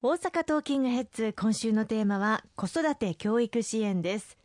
大阪トーキングヘッズ今週のテーマは子育て教育支援です。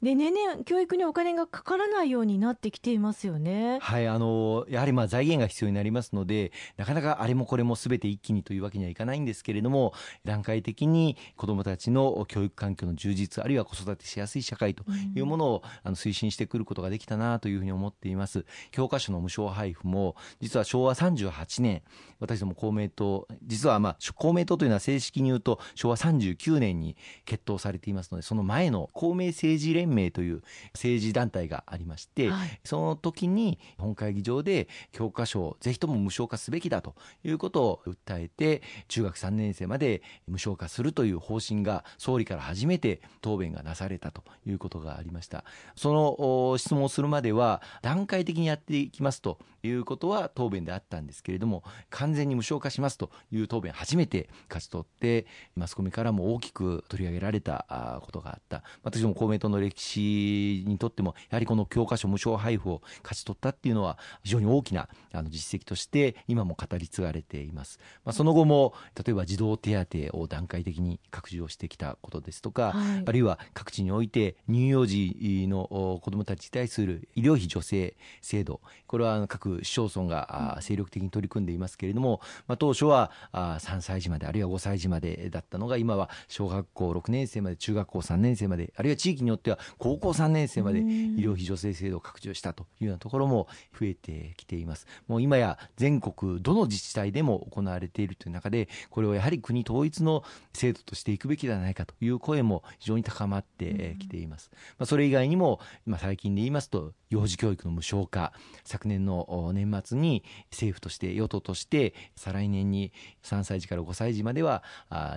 で年々教育にお金がかからないようになってきていますよね。はい、あのやはりまあ財源が必要になりますので、なかなかあれもこれもすべて一気にというわけにはいかないんですけれども、段階的に子どもたちの教育環境の充実、あるいは子育てしやすい社会というものを、あの推進してくることができたなというふうに思っています。教科書の無償配布も、実は昭和38年、私ども公明党、実はまあ公明党というのは正式に言うと昭和39年に決闘されていますので、その前の公明政治連連盟という政治団体がありまして、はい、その時に本会議場で教科書をぜひとも無償化すべきだということを訴えて中学3年生まで無償化するという方針が総理から初めて答弁がなされたということがありました。その質問をするまでは段階的にやっていきますということは答弁であったんですけれども完全に無償化しますという答弁初めて勝ち取ってマスコミからも大きく取り上げられたことがあった。私ども公明党の歴史にとってもやはりこの教科書無償配布を勝ち取ったっていうのは非常に大きなあの実績として今も語り継がれています、まあ、その後も例えば児童手当を段階的に拡充をしてきたことですとか、はい、あるいは各地において乳幼児の子どもたちに対する医療費助成制度。これは各市町村が精力的に取り組んでいますけれども、まあ、当初は3歳児まであるいは5歳児までだったのが今は小学校6年生まで中学校3年生まであるいは地域によっては高校3年生まで医療費助成制度を拡充したというようなところも増えてきています。もう今や全国どの自治体でも行われているという中でこれをやはり国統一の制度としていくべきではないかという声も非常に高まってきています、まあ、それ以外にも、まあ、最近で言いますと幼児教育の無償化昨年の年末に政府として与党として再来年に3歳児から5歳児までは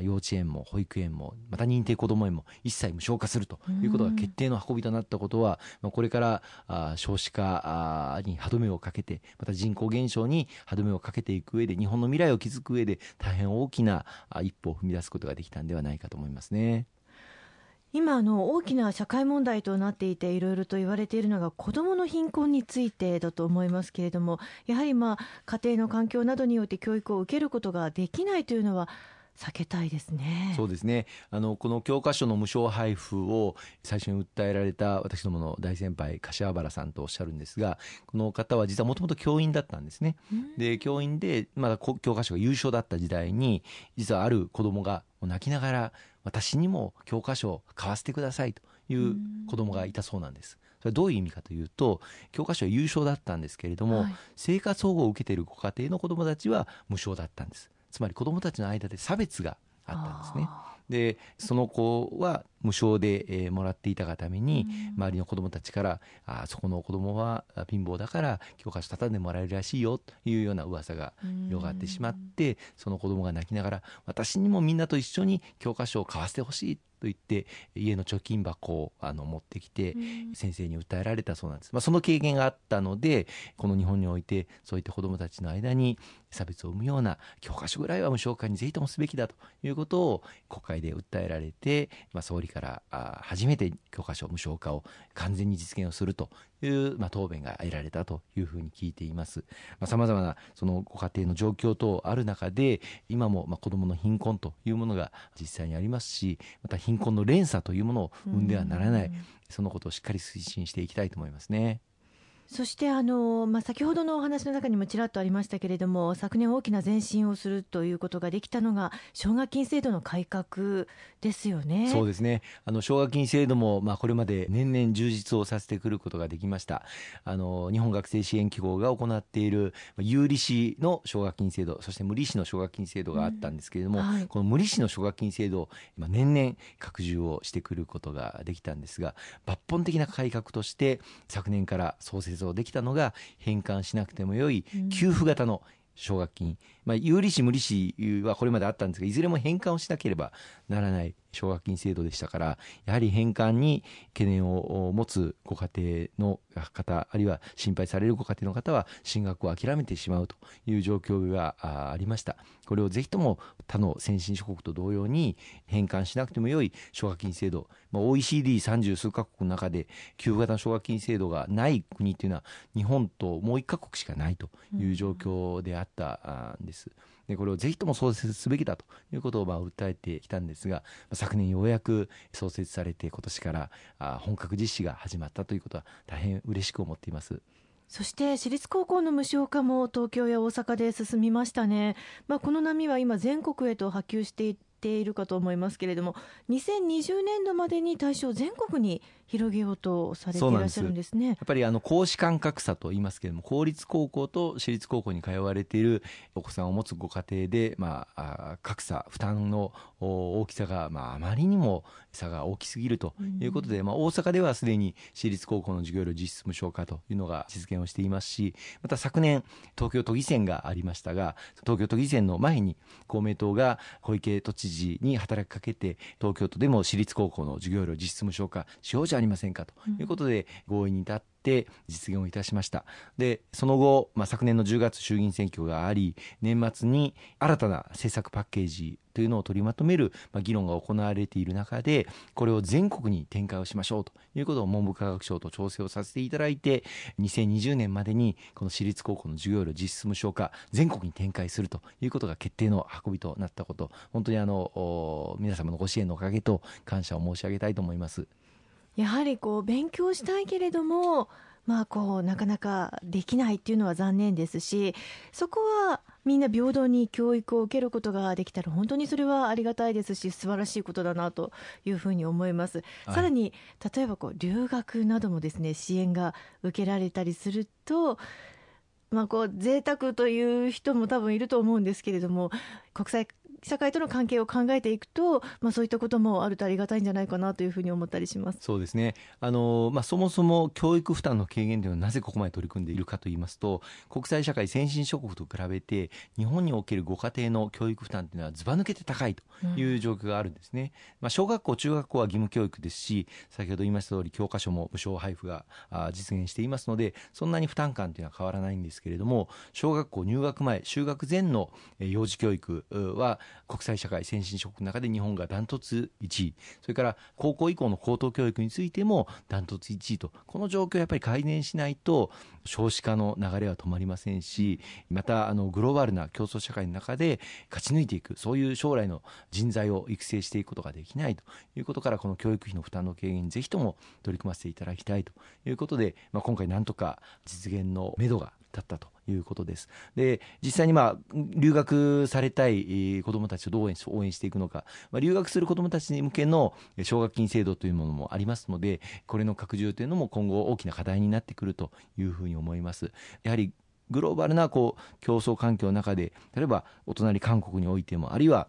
幼稚園も保育園もまた認定こども園も一切無償化するということが決定の運びとなったことはこれから少子化に歯止めをかけてまた人口減少に歯止めをかけていく上で日本の未来を築く上で大変大きな一歩を踏み出すことができたんではないかと思いますね。今あの大きな社会問題となっていていろいろと言われているのが子どもの貧困についてだと思いますけれどもやはりまあ家庭の環境などによって教育を受けることができないというのは避けたいですね。そうですね。あのこの教科書の無償配布を最初に訴えられた私どもの大先輩柏原さんとおっしゃるんですが、この方は実はもともと教員だったんですね。で教員でまだ教科書が優勝だった時代に実はある子供が泣きながら私にも教科書を買わせてくださいという子供がいたそうなんです。それはどういう意味かというと教科書は優勝だったんですけれども、はい、生活保護を受けているご家庭の子どもたちは無償だったんですつまり子どもたちの間で差別があったんですね。でその子は無償で、えー、もらっていたがために、周りの子どもたちからあそこの子どもは貧乏だから教科書ただでもらえるらしいよというような噂が広がってしまってその子どもが泣きながら私にもみんなと一緒に教科書を買わせてほしいと言って家の貯金箱をあの持ってきて先生に訴えられたそうなんです、まあ、その経験があったのでこの日本においてそういった子どもたちの間に差別を生むような教科書ぐらいは無償化にぜひともすべきだということを国会で訴えられて、まあ、総理から初めて教科書無償化を完全に実現をするという、まあ、答弁が得られたというふうに聞いています。さまざ、まなそのご家庭の状況等ある中で今もまあ子どもの貧困というものが実際にありますしまた貧困の連鎖というものを生んではならない、そのことをしっかり推進していきたいと思いますね。そしてあの、まあ、先ほどのお話の中にもちらっとありましたけれども昨年大きな前進をするということができたのが奨学金制度の改革ですよね。そうですね。あの奨学金制度も、まあ、これまで年々充実をさせてくることができました。あの日本学生支援機構が行っている有利子の奨学金制度そして無利子の奨学金制度があったんですけれども、うんはい、この無利子の奨学金制度を、まあ、年々拡充をしてくることができたんですが抜本的な改革として昨年から創設できたのが返還しなくてもよい給付型の奨学金、まあ、有利子無利子はこれまであったんですがいずれも返還をしなければならない奨学金制度でしたからやはり返還に懸念を持つご家庭の方あるいは心配されるご家庭の方は進学を諦めてしまうという状況がありましたこれをぜひとも他の先進諸国と同様に返還しなくてもよい奨学金制度、まあ、OECD30 数カ国の中で給付型奨学金制度がない国というのは日本ともう1カ国しかないという状況であったんです。でこれをぜひとも創設すべきだということをまあ訴えてきたんですが昨年ようやく創設されて今年から本格実施が始まったということは大変嬉しく思っています。そして私立高校の無償化も東京や大阪で進みましたね。まあ、この波は今全国へと波及していているかと思いますけれども2020年度までに対象全国に広げようとされていらっしゃるんですね。やっぱりあの公私間格差と言いますけれども公立高校と私立高校に通われているお子さんを持つご家庭で、まあ、格差負担の大きさが、まあ、あまりにも差が大きすぎるということで、うん、まあ、大阪ではすでに私立高校の授業料実質無償化というのが実現をしていますしまた昨年東京都議選がありましたが東京都議選の前に公明党が小池都知事に働きかけて東京都でも私立高校の授業料実質無償化しようじゃありませんかということで合意に至って実現をいたしました。で、その後、まあ、昨年の10月衆議院選挙があり、年末に新たな政策パッケージというのを取りまとめる、まあ、議論が行われている中で、これを全国に展開をしましょうということを文部科学省と調整をさせていただいて、2020年までにこの私立高校の授業料実質無償化、全国に展開するということが決定の運びとなったこと、本当にあの、皆様のご支援のおかげと感謝を申し上げたいと思います。やはりこう勉強したいけれども、まあ、こうなかなかできないっていうのは残念ですしそこはみんな平等に教育を受けることができたら本当にそれはありがたいですし素晴らしいことだなというふうに思います、はい、さらに例えばこう留学などもですね支援が受けられたりするとまあ、こう贅沢という人も多分いると思うんですけれども国際社会との関係を考えていくと、まあ、そういったこともあるとありがたいんじゃないかなというふうに思ったりします。そうですね。あの、まあ、そもそも教育負担の軽減というのはなぜここまで取り組んでいるかといいますと国際社会先進諸国と比べて日本におけるご家庭の教育負担というのはずば抜けて高いという状況があるんですね、うん、まあ、小学校中学校は義務教育ですし先ほど言いました通り教科書も無償配布が実現していますのでそんなに負担感というのは変わらないんですけれども小学校入学前就学前の幼児教育は国際社会先進諸国の中で日本がダントツ1位。それから高校以降の高等教育についてもダントツ1位と。この状況をやっぱり改善しないと少子化の流れは止まりませんしまたあのグローバルな競争社会の中で勝ち抜いていく。そういう将来の人材を育成していくことができないと。いうことからこの教育費の負担の軽減にぜひとも取り組ませていただきたいということで、まあ、今回なんとか実現のめどがだったということです。で、実際にまあ、留学されたい子どもたちをどう応援していくのか、まあ、留学する子どもたちに向けの奨学金制度というものもありますので、これの拡充というのも今後大きな課題になってくるというふうに思います。やはりグローバルなこう競争環境の中で、例えばお隣韓国においても、あるいは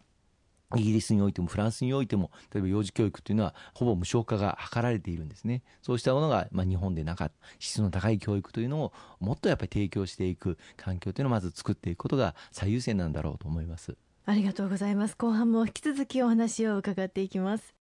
イギリスにおいてもフランスにおいても例えば幼児教育というのはほぼ無償化が図られているんですね。そうしたものが、まあ、日本でなかった質の高い教育というのをもっとやっぱり提供していく環境というのをまず作っていくことが最優先なんだろうと思います。ありがとうございます。後半も引き続きお話を伺っていきます。